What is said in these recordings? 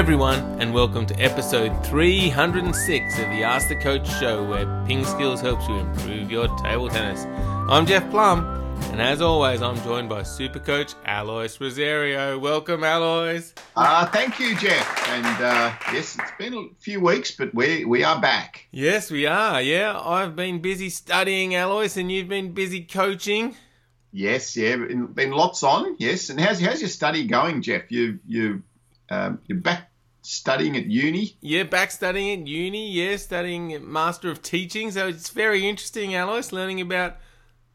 everyone, and welcome to episode 306 of the Ask the Coach show, where Ping Skills helps you improve your table tennis. I'm Jeff Plumb, and as always, I'm joined by Super Coach Alois Rosario. Welcome, Alois. Uh, thank you, Jeff. And uh, yes, it's been a few weeks, but we we are back. Yes, we are. Yeah, I've been busy studying, Alois, and you've been busy coaching. Yes, yeah, been, lots on. Yes, and how's how's your study going, Jeff? You you um, you're back studying at uni. Yeah, back studying at uni. Yeah, studying Master of Teaching. So it's very interesting, Alois, learning about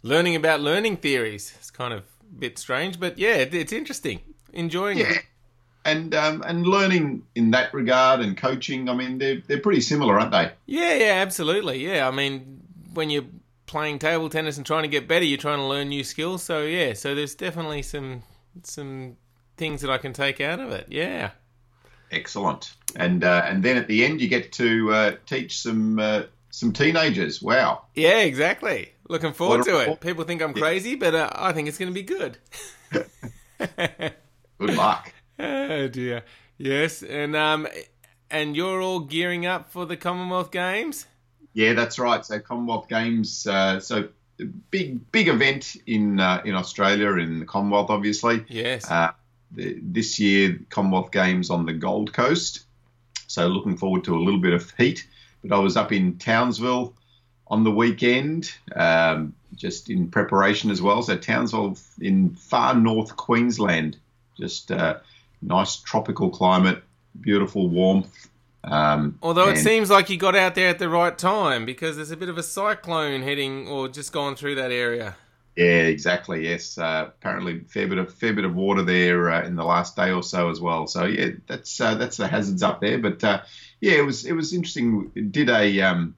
learning about learning theories. It's kind of a bit strange, but yeah, it's interesting. Enjoying Yeah. it. And um, and learning in that regard and coaching, I mean, they're they're pretty similar, aren't they? Yeah, yeah, absolutely. Yeah, I mean, when you're playing table tennis and trying to get better, you're trying to learn new skills. So yeah, so there's definitely some some things that I can take out of it. Yeah. Excellent. And uh, and then at the end, you get to uh, teach some uh, some teenagers. Wow. Yeah, exactly. Looking forward to it. People think I'm crazy, but uh, I think it's going to be good. Good luck. Oh dear. Yes, and um, and you're all gearing up for the Commonwealth Games. Yeah, that's right. So Commonwealth Games, uh, so big big event in uh, in Australia in the Commonwealth, obviously. Yes. The, this year, Commonwealth Games on the Gold Coast. So looking forward to a little bit of heat. But I was up in Townsville on the weekend, um, just in preparation as well. So Townsville in far north Queensland, just uh, nice tropical climate, beautiful warmth. Um, Although it seems like you got out there at the right time because there's a bit of a cyclone heading or just gone through that area. Yeah, exactly. Yes, uh, apparently fair bit of fair bit of water there uh, in the last day or so as well. So yeah, that's uh, that's the hazards up there. But uh, yeah, it was it was interesting. Did a um,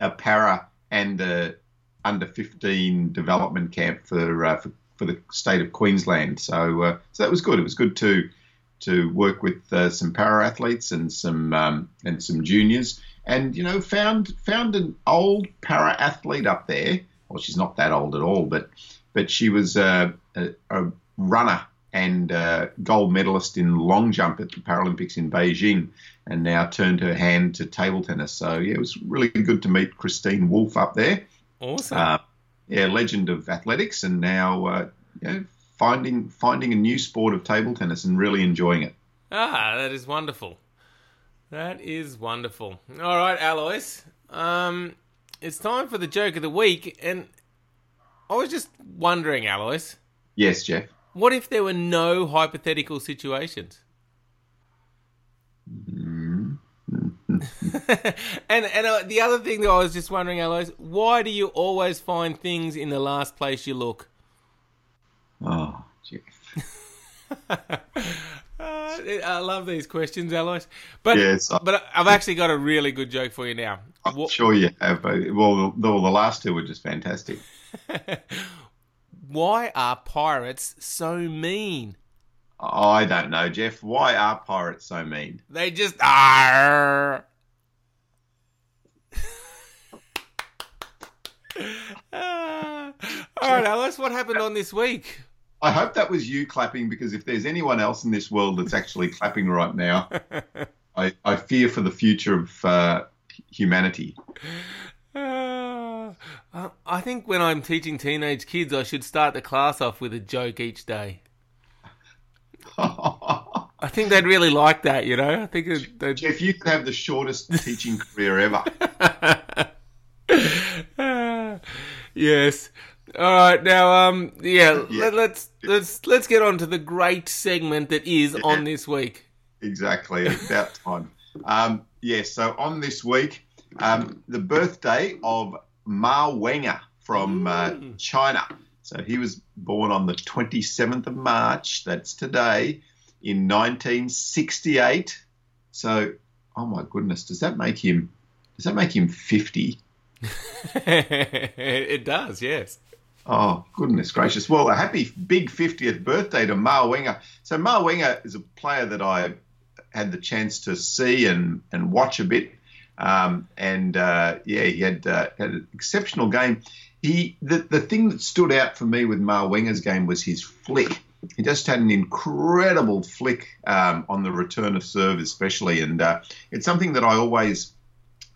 a para and a under fifteen development camp for, uh, for for the state of Queensland. So uh, so that was good. It was good to to work with some para athletes and some um, and some juniors. And you know, found found an old para athlete up there well, she's not that old at all, but but she was a, a, a runner and uh gold medalist in long jump at the Paralympics in Beijing, and now turned her hand to table tennis. So yeah, it was really good to meet Christine Wolf up there. Awesome. Uh, yeah, legend of athletics, and now uh, know, finding finding a new sport of table tennis and really enjoying it. ah, that is wonderful. That is wonderful. All right, Alois. Um, it's time for the joke of the week, and I was just wondering, Alois, Yes, Jeff. what if there were no hypothetical situations? and and uh, the other thing that I was just wondering, Alois, why do you always find things in the last place you look? Oh, Jeff. Uh, I love these questions, Alois. But Yes, I- but I've actually got a really good joke for you now. I'm Wha- sure you have. Well, the, the last two were just fantastic. Why are pirates so mean? I don't know, Jeff. Why are pirates so mean? They just are. All right, Alois. What happened on this week? I hope that was you clapping because if there's anyone else in this world that's actually clapping right now, I, I fear for the future of uh, humanity. Uh, I think when I'm teaching teenage kids, I should start the class off with a joke each day. I think they'd really like that, you know. I think they'd. Jeff, you could have the shortest teaching career ever. Ah, yes. All right. Now, um, yeah. Yeah. Let, let's let's let's get on to the great segment that is on this week. Exactly, about time. Um, yes, so on this week, um, the birthday of Ma Wenge from uh, China. So he was born on the 27th of March, that's today, in 1968. So, oh my goodness, does that make him? Does that make him 50? it does. Yes. Oh, goodness gracious. Well, a happy big 50th birthday to Ma Wenge. So, Ma Wenger is a player that I had the chance to see and, and watch a bit. Um, and uh, yeah, he had, uh, had an exceptional game. He the, the thing that stood out for me with Ma Wenge's game was his flick. he just had an incredible flick um, on the return of serve, especially, and uh, it's something that I always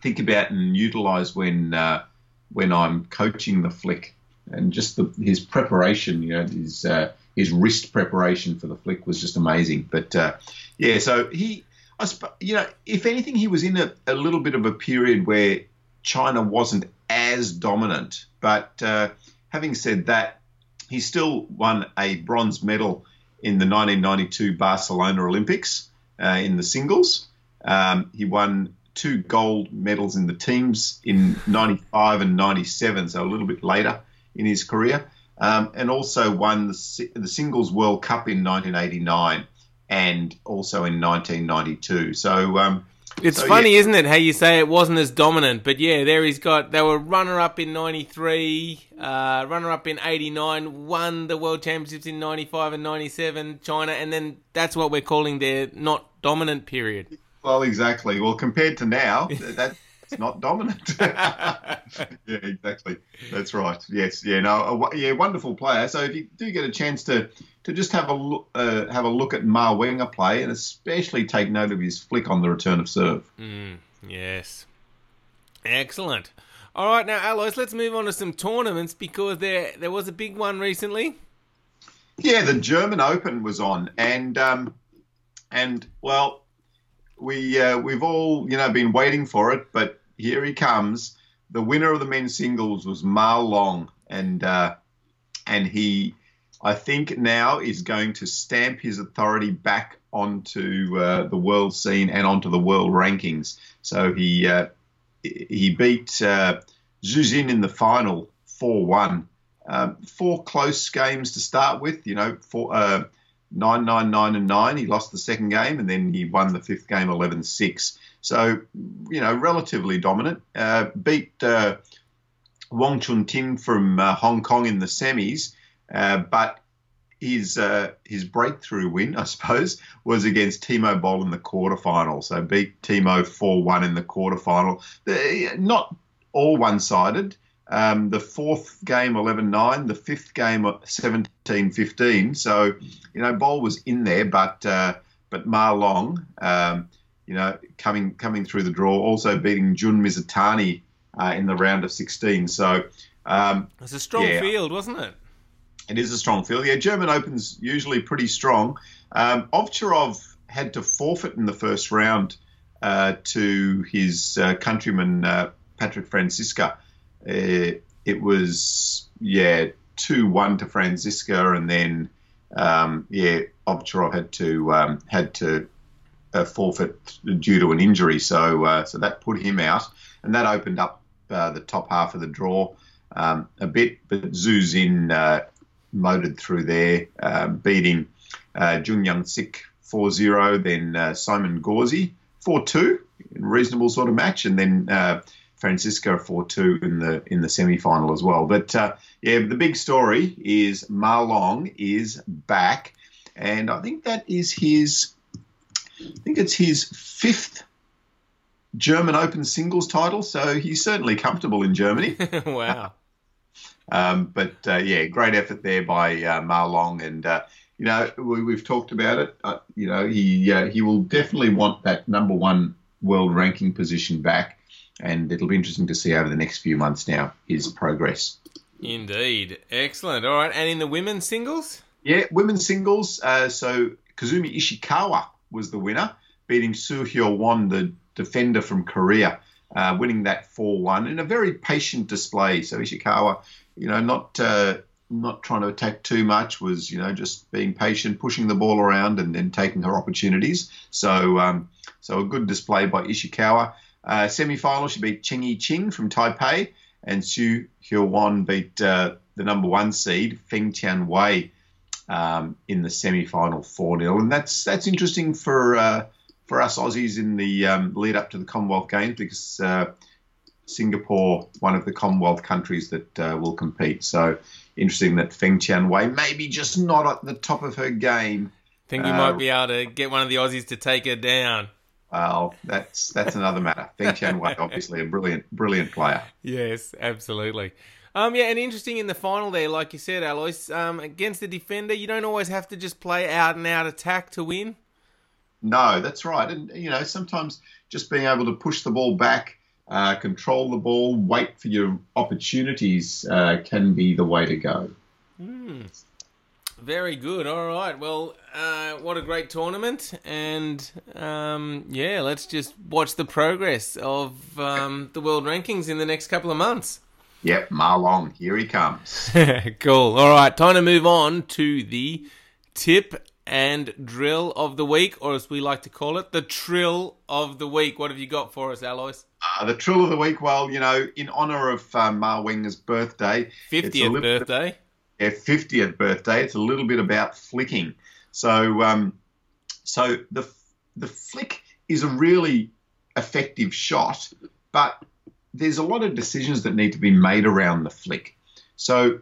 think about and utilise when uh, when I'm coaching the flick, and just the, his preparation, you know, his uh, his wrist preparation for the flick was just amazing. But uh, yeah, so he, I sp- you know, if anything, he was in a, a little bit of a period where China wasn't as dominant. But uh, having said that, he still won a bronze medal in the 1992 Barcelona Olympics uh, in the singles. Um, he won two gold medals in the teams in 95 and 97, so a little bit later in his career, um, and also won the, the Singles World Cup in 1989 and also in 1992. So, um, it's so, funny, yeah. isn't it, how you say it wasn't as dominant, but yeah, there he's got. They were runner up in '93, uh, runner up in '89, won the World Championships in '95 and '97, China, and then that's what we're calling their not dominant period. Well, exactly. Well, compared to now, that's not dominant. yeah, exactly. That's right. Yes. Yeah. No. A, yeah. Wonderful player. So if you do get a chance to to just have a look, uh, have a look at Ma Wenge play, and especially take note of his flick on the return of serve. Mm, yes. Excellent. All right, now Alois, let's move on to some tournaments because there there was a big one recently. Yeah, the German Open was on, and um, and well, we uh, we've all you know been waiting for it, but here he comes. The winner of the men's singles was Ma Long, and uh, and he I think now is going to stamp his authority back onto uh, the world scene and onto the world rankings. So he uh, he beat uh, Xu Xin in the final 4-1. Um, four close games to start with, you know, four, uh, 9 9 9 and 9. He lost the second game and then he won the fifth game 11 6. So, you know, relatively dominant. Uh, beat uh, Wong Chun Tin from uh, Hong Kong in the semis. Uh, but his uh, his breakthrough win, I suppose, was against Timo Boll in the quarterfinal. So beat Timo 4 1 in the quarterfinal. The, not all one sided. Um, the fourth game 11 9, the fifth game 17 15. So, you know, Boll was in there, but uh, but Ma Long, um, you know, coming coming through the draw, also beating Jun Mizutani uh, in the round of 16. So, um, it's a strong yeah. field, wasn't it? It is a strong field. Yeah, German Open's usually pretty strong. Um, Ovcharov had to forfeit in the first round uh, to his uh, countryman uh, Patrick Franziska. Uh, it was yeah two one to Franziska, and then um, yeah Ovcharov had to um, had to uh, forfeit due to an injury. So uh, so that put him out, and that opened up the top half of the draw um, a bit. But Xu Xin motored through there, uh, beating uh, Sik 4 0, then uh, Simon Gauzy 4 2, reasonable sort of match, and then uh, Franziska 4 2 in the in the semi final as well. But uh, yeah, the big story is Ma Long is back, and I think that is his, I think it's his fifth. German Open singles title, so he's certainly comfortable in Germany. wow. Um, but uh, yeah, great effort there by uh, Ma Long, and uh, you know we, have talked about it. Uh, you know he uh, he will definitely want that number one world ranking position back, and it'll be interesting to see over the next few months now his progress. Indeed, excellent. All right, and in the women's singles, yeah, women's singles. Uh, so Kasumi Ishikawa was the winner, beating Soo Hyo Won, the defender from Korea. Uh, winning that 4-1 in a very patient display. So Ishikawa you know, not uh, not trying to attack too much. Was you know just being patient, pushing the ball around, and then taking her opportunities. So um, so a good display by Ishikawa. Uh, semi-final, she beat Cheng Yi Ching from Taipei, and Soo Hyo beat uh, the number one seed Feng Tian Wei um, in the semi-final 4-0. And that's that's interesting for uh, for us Aussies in the um, lead up to the Commonwealth Games because uh, Singapore, one of the Commonwealth countries that uh, will compete. So interesting that Feng Tian Wei maybe just not at the top of her game. Think you uh, might be able to get one of the Aussies to take her down. Well, that's that's another matter. Feng Tian Wei, obviously a brilliant, brilliant player. Yes, absolutely. Um, yeah, and interesting in the final there, like you said, Alois, um, against the defender, you don't always have to just play out and out attack to win. No, that's right. And, you know, sometimes just being able to push the ball back, uh, control the ball, wait for your opportunities uh, can be the way to go. Hmm. Very good. All right. Well, uh, what a great tournament. And um, yeah, let's just watch the progress of um, the world rankings in the next couple of months. Yep, Ma Long, here he comes. cool. All right, time to move on to the tip and drill of the week, or as we like to call it, the trill of the week. What have you got for us, Alois? Uh, the trill of the week, well, you know, in honour of uh, Ma Wenge's birthday. 50th birthday. Yeah, 50th birthday. It's a little bit about flicking. So, um, so the, the flick is a really effective shot, but there's a lot of decisions that need to be made around the flick. So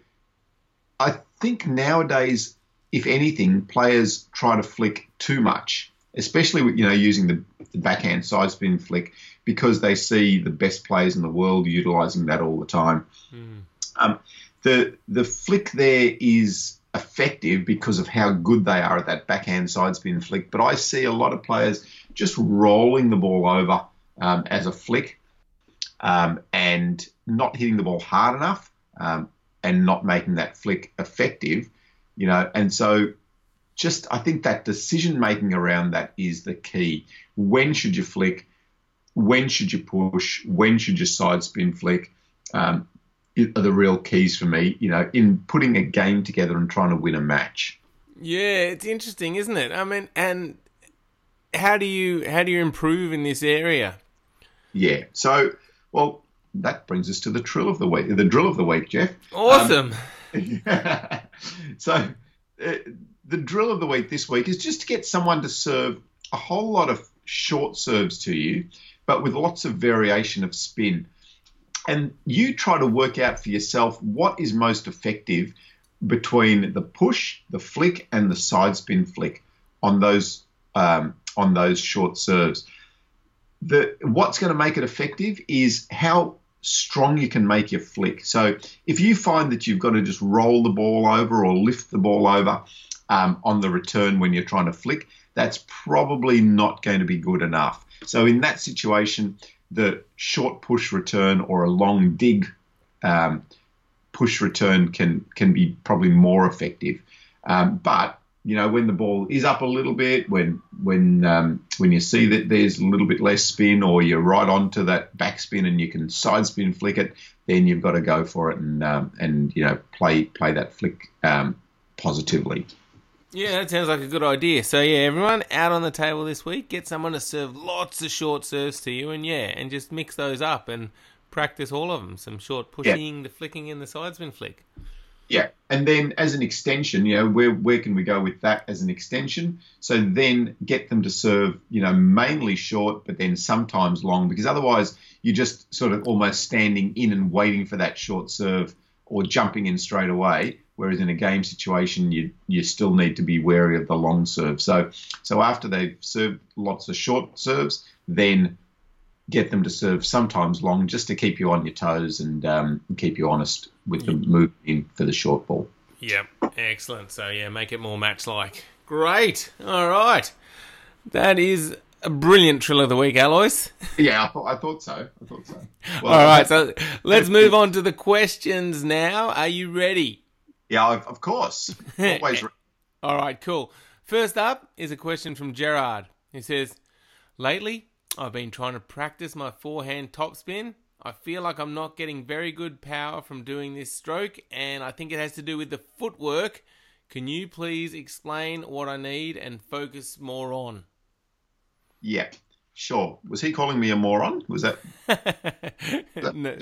I think nowadays, if anything, players try to flick too much, especially you know using the, the backhand side spin flick because they see the best players in the world utilizing that all the time. Mm. Um, the the flick there is effective because of how good they are at that backhand side spin flick. But I see a lot of players just rolling the ball over um, as a flick um, and not hitting the ball hard enough um, and not making that flick effective, you know, and so just I think that decision making around that is the key. When should you flick? When should you push? When should you side spin flick? Are the real keys for me, you know, in putting a game together and trying to win a match. Yeah, it's interesting, isn't it? I mean, and how do you how do you improve in this area? Yeah, so well, that brings us to the drill of the week. The drill of the week, Jeff. Awesome. Um, so, uh, the drill of the week this week is just to get someone to serve a whole lot of short serves to you, but with lots of variation of spin. And you try to work out for yourself what is most effective between the push, the flick, and the side spin flick on those um, on those short serves the what's going to make it effective is how strong you can make your flick. So if you find that you've got to just roll the ball over or lift the ball over um, on the return when you're trying to flick, that's probably not going to be good enough. So in that situation, the short push return or a long dig um, push return can can be probably more effective. Um, but you know, when the ball is up a little bit, when when um, when you see that there's a little bit less spin, or you're right onto that backspin and you can side spin flick it, then you've got to go for it and um, and you know play play that flick um, positively. Yeah, that sounds like a good idea. So yeah, everyone out on the table this week, get someone to serve lots of short serves to you, and yeah, and just mix those up and practice all of them. Some short pushing, yeah. the flicking, and the side spin flick. Yeah, and then as an extension, you know, where where can we go with that as an extension? So then get them to serve, you know, mainly short, but then sometimes long, because otherwise you're just sort of almost standing in and waiting for that short serve or jumping in straight away. Whereas in a game situation, you you still need to be wary of the long serve. So so after they've served lots of short serves, then get them to serve sometimes long just to keep you on your toes and um, keep you honest with the move in for the short ball. Yeah, excellent. So yeah, make it more match like. Great. All right, that is a brilliant trill of the week, Alois. Yeah, I thought, I thought so. I thought so. Well, All right, so let's move on to the questions now. Are you ready? Yeah, of course. Always. All right, cool. First up is a question from Gerard. He says, Lately, I've been trying to practice my forehand topspin. I feel like I'm not getting very good power from doing this stroke, and I think it has to do with the footwork. Can you please explain what I need and focus more on? Yeah, sure. Was he calling me a moron? Was that? that no.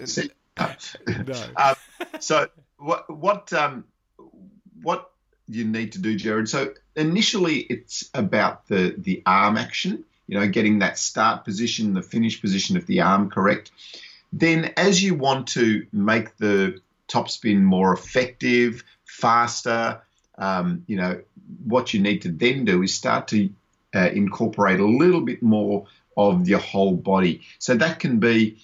no. Um, so what what um, what you need to do, Jared? So initially, it's about the the arm action you know, getting that start position, the finish position of the arm correct. Then, as you want to make the top spin more effective, faster, um, you know, what you need to then do is start to uh, incorporate a little bit more of your whole body. So that can be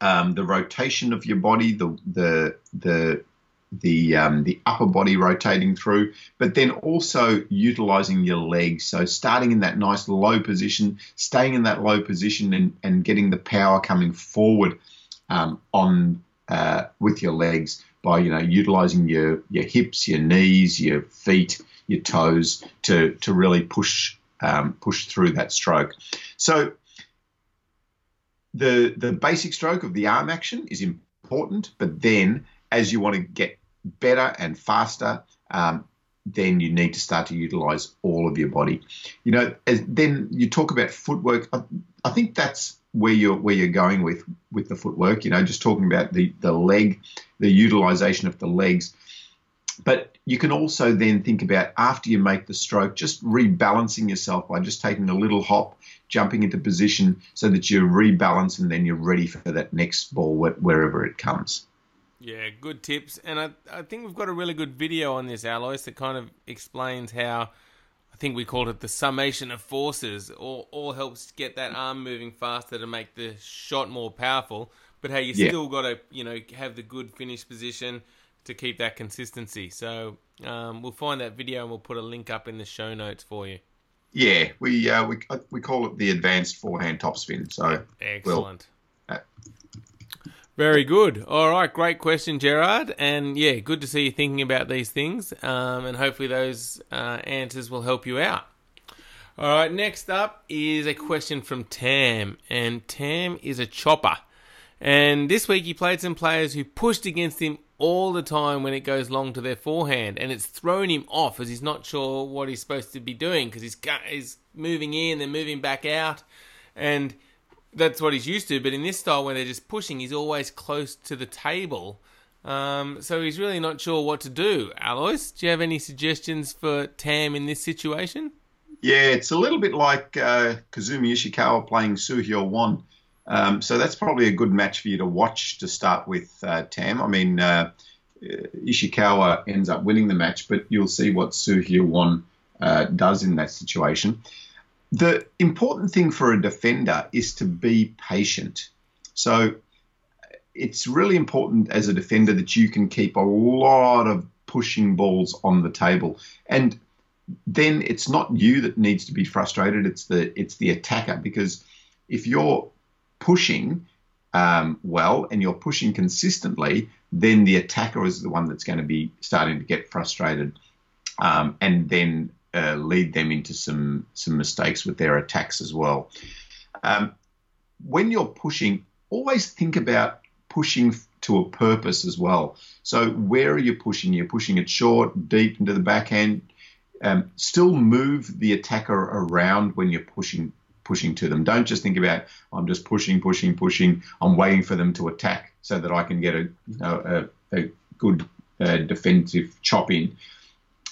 um, the rotation of your body, the the the the um, the upper body rotating through, but then also utilizing your legs. So starting in that nice low position, staying in that low position, and, and getting the power coming forward um, on uh, with your legs by you know utilizing your your hips, your knees, your feet, your toes to to really push um, push through that stroke. So the the basic stroke of the arm action is important, but then as you want to get better and faster, um, then you need to start to utilize all of your body. You know, as, then you talk about footwork. I, I, think that's where you're where you're going with with the footwork. You know, just talking about the the leg, the utilization of the legs. But you can also then think about after you make the stroke, just rebalancing yourself by just taking a little hop, jumping into position so that you rebalance and then you're ready for that next ball wherever it comes. Yeah, good tips. And I, I think we've got a really good video on this, Alois, that kind of explains how I think we called it the summation of forces. All, all helps get that arm moving faster to make the shot more powerful. But how you yeah. still got to, you know, have the good finish position to keep that consistency. So um, we'll find that video and we'll put a link up in the show notes for you. Yeah, we uh, we uh, we call it the advanced forehand topspin. So excellent. We'll, uh, very good. All right, great question, Gerard. And yeah, good to see you thinking about these things. Um, and hopefully those uh, answers will help you out. All right, next up is a question from Tam. And Tam is a chopper. And this week he played some players who pushed against him all the time when it goes long to their forehand. And it's thrown him off as he's not sure what he's supposed to be doing because he's, he's moving in, then moving back out. And that's what he's used to. But in this style, where they're just pushing, he's always close to the table. Um, so he's really not sure what to do. Alois, do you have any suggestions for Tam in this situation? Yeah, it's a little bit like uh, Kasumi Ishikawa playing Suhyo Won. Um, so that's probably a good match for you to watch to start with, uh, Tam. I mean, uh, Ishikawa ends up winning the match, but you'll see what Suhyo Won uh, does in that situation the important thing for a defender is to be patient. So it's really important as a defender that you can keep a lot of pushing balls on the table. And then it's not you that needs to be frustrated, it's the it's the attacker because if you're pushing um, well and you're pushing consistently, then the attacker is the one that's going to be starting to get frustrated. Um, and then uh, lead them into some some mistakes with their attacks as well. Um, when you're pushing, always think about pushing to a purpose as well. So where are you pushing? You're pushing it short, deep into the backhand. Um, still move the attacker around when you're pushing pushing to them. Don't just think about I'm just pushing, pushing, pushing. I'm waiting for them to attack so that I can get a a, a good uh, defensive chop in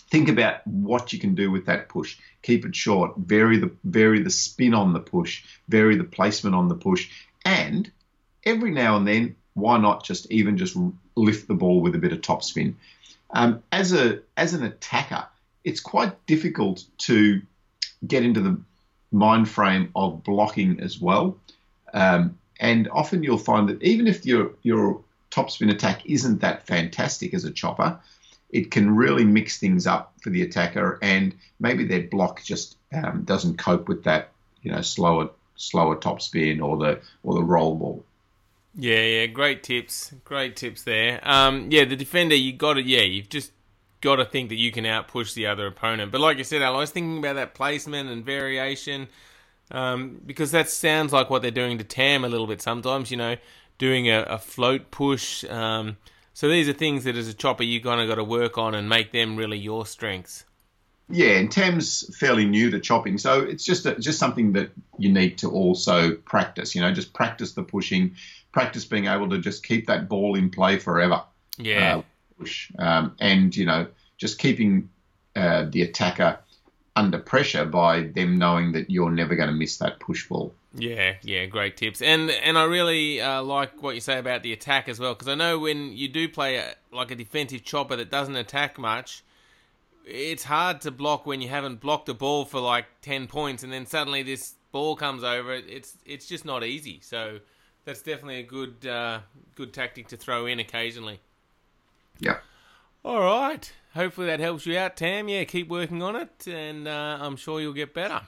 think about what you can do with that push. Keep it short. Vary the vary the spin on the push. Vary the placement on the push. And every now and then, why not just even just lift the ball with a bit of top spin? Um, as a as an attacker, it's quite difficult to get into the mind frame of blocking as well. Um, and often you'll find that even if your your top spin attack isn't that fantastic as a chopper, it can really mix things up for the attacker, and maybe their block just um, doesn't cope with that, you know, slower slower top spin or the or the roll ball. Yeah, yeah, great tips, great tips there. Um, yeah, the defender, you got to, yeah, you've just got to think that you can outpush the other opponent. But like you said, Al, I was thinking about that placement and variation um, because that sounds like what they're doing to Tam a little bit sometimes. You know, doing a, a float push. Um, so these are things that as a chopper you kind of got to work on and make them really your strengths. Yeah, and Tam's fairly new to chopping, so it's just a, just something that you need to also practice. You know, just practice the pushing, practice being able to just keep that ball in play forever. Yeah. Uh, push, um, and you know, just keeping uh, the attacker under pressure by them knowing that you're never going to miss that push ball. Yeah, yeah, great tips, and and I really uh, like what you say about the attack as well, because I know when you do play a, like a defensive chopper that doesn't attack much, it's hard to block when you haven't blocked a ball for like ten points, and then suddenly this ball comes over. It's it's just not easy. So that's definitely a good uh, good tactic to throw in occasionally. Yeah. All right. Hopefully that helps you out, Tam. Yeah, keep working on it, and uh, I'm sure you'll get better.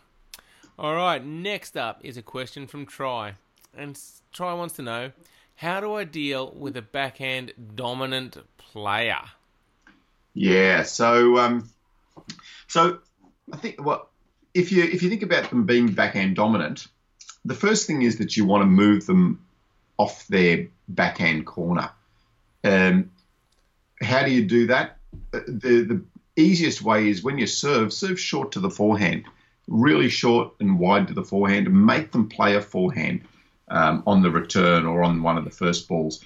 All right. Next up is a question from Try, and Try wants to know how do I deal with a backhand dominant player? Yeah. So, um, so I think what if you if you think about them being backhand dominant, the first thing is that you want to move them off their backhand corner. Um, how do you do that? The the easiest way is when you serve, serve short to the forehand, really short and wide to the forehand, and make them play a forehand um, on the return or on one of the first balls.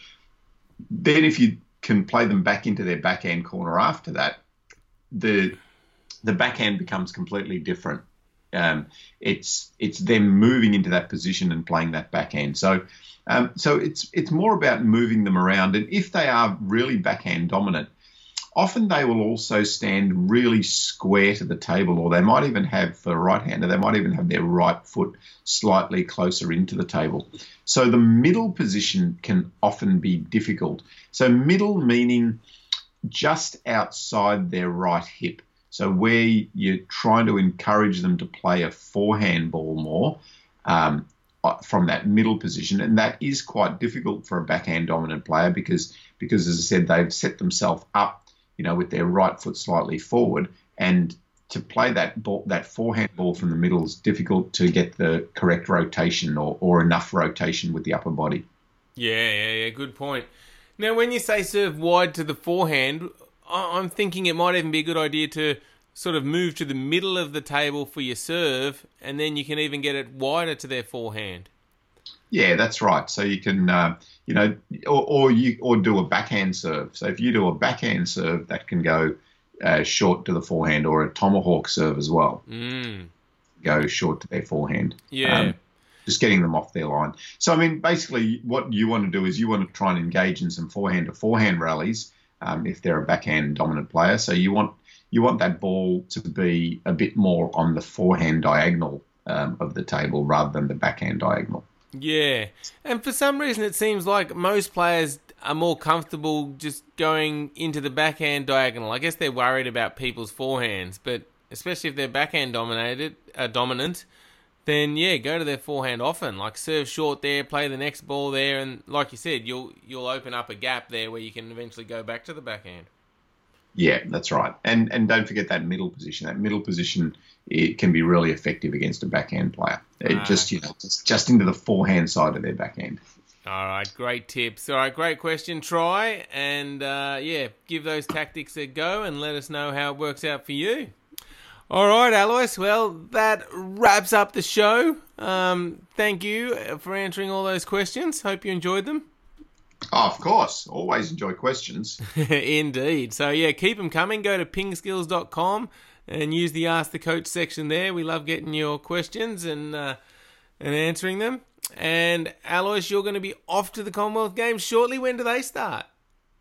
Then, if you can play them back into their backhand corner after that, the the backhand becomes completely different. Um, it's it's them moving into that position and playing that backhand. So um, so it's it's more about moving them around. And if they are really backhand dominant, often they will also stand really square to the table, or they might even have for a right hander, they might even have their right foot slightly closer into the table. So the middle position can often be difficult. So middle meaning just outside their right hip. So where you're trying to encourage them to play a forehand ball more um, uh, from that middle position, and that is quite difficult for a backhand dominant player because because as I said, they've set themselves up, you know, with their right foot slightly forward, and to play that ball, that forehand ball from the middle is difficult to get the correct rotation or, or enough rotation with the upper body. Yeah, yeah, yeah. Good point. Now, when you say serve wide to the forehand, I'm thinking it might even be a good idea to sort of move to the middle of the table for your serve, and then you can even get it wider to their forehand. Yeah, that's right. So you can, uh, you know, or, or, you or do a backhand serve. So if you do a backhand serve, that can go uh, short to the forehand, or a tomahawk serve as well. Mm. Go short to their forehand. Yeah. Um, just getting them off their line. So I mean, basically, what you want to do is you want to try and engage in some forehand to forehand rallies um, if they're a backhand dominant player. So you want you want that ball to be a bit more on the forehand diagonal um, of the table rather than the backhand diagonal. Yeah, and for some reason it seems like most players are more comfortable just going into the backhand diagonal. I guess they're worried about people's forehands, but especially if they're backhand dominated, uh, dominant, then yeah, go to their forehand often. Like serve short there, play the next ball there, and like you said, you'll you'll open up a gap there where you can eventually go back to the backhand. Yeah, that's right. And and don't forget that middle position. That middle position it can be really effective against a backhand player. It ah, just you know just, just into the forehand side of their backhand. All right, great tips. All right, great question. Try and uh, yeah, give those tactics a go and let us know how it works out for you. All right, Alois. Well, that wraps up the show. Um, thank you for answering all those questions. Hope you enjoyed them. Oh, of course. Always enjoy questions. Indeed. So, yeah, keep them coming. Go to pingskills.com and use the Ask the Coach section there. We love getting your questions and, uh, and answering them. And, Alois, you're going to be off to the Commonwealth Games shortly. When do they start?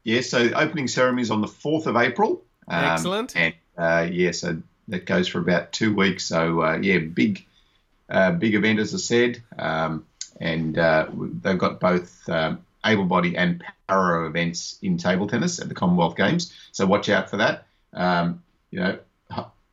Yeah, so the opening ceremony is on the 4th of April. Um, Excellent. And, uh, yeah, so that goes for about two weeks. So, uh, yeah, big, uh, big event, as I said. Um, and uh, they've got both um, able body and para events in table tennis at the Commonwealth Games. So watch out for that. Um, you know,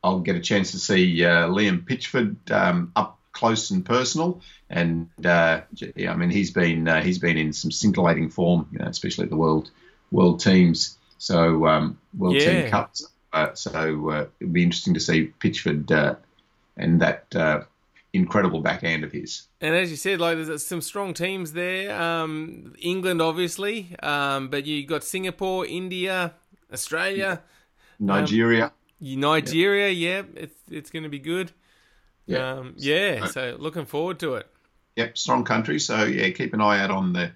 I'll get a chance to see uh, Liam Pitchford um, up close and personal, and uh, yeah, I mean he's been uh, he's been in some scintillating form, you know, especially at the world world teams. So um, world yeah. team cups. Uh, so uh, it'll be interesting to see Pitchford uh, and that incredible backhand of his. And as you said, like there's some strong teams there. Um, England, obviously, um, but you got Singapore, India, Australia, Nigeria. Um, Nigeria, yeah, yeah it's it's going to be good. Yeah, um, yeah. So looking forward to it. Yep, strong country. So yeah, keep an eye out on the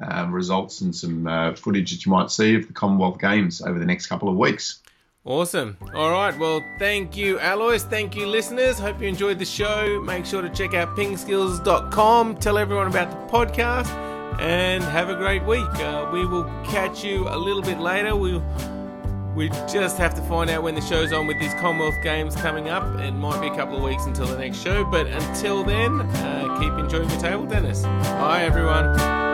um, results and some uh, footage that you might see of the Commonwealth Games over the next couple of weeks. Awesome. All right. Well, thank you, Alois. Thank you, listeners. Hope you enjoyed the show. Make sure to check out pingskills.com. Tell everyone about the podcast and have a great week. Uh, we will catch you a little bit later. We'll. We just have to find out when the show's on with these Commonwealth Games coming up. It might be a couple of weeks until the next show, but until then, uh, keep enjoying your table tennis. Bye, everyone.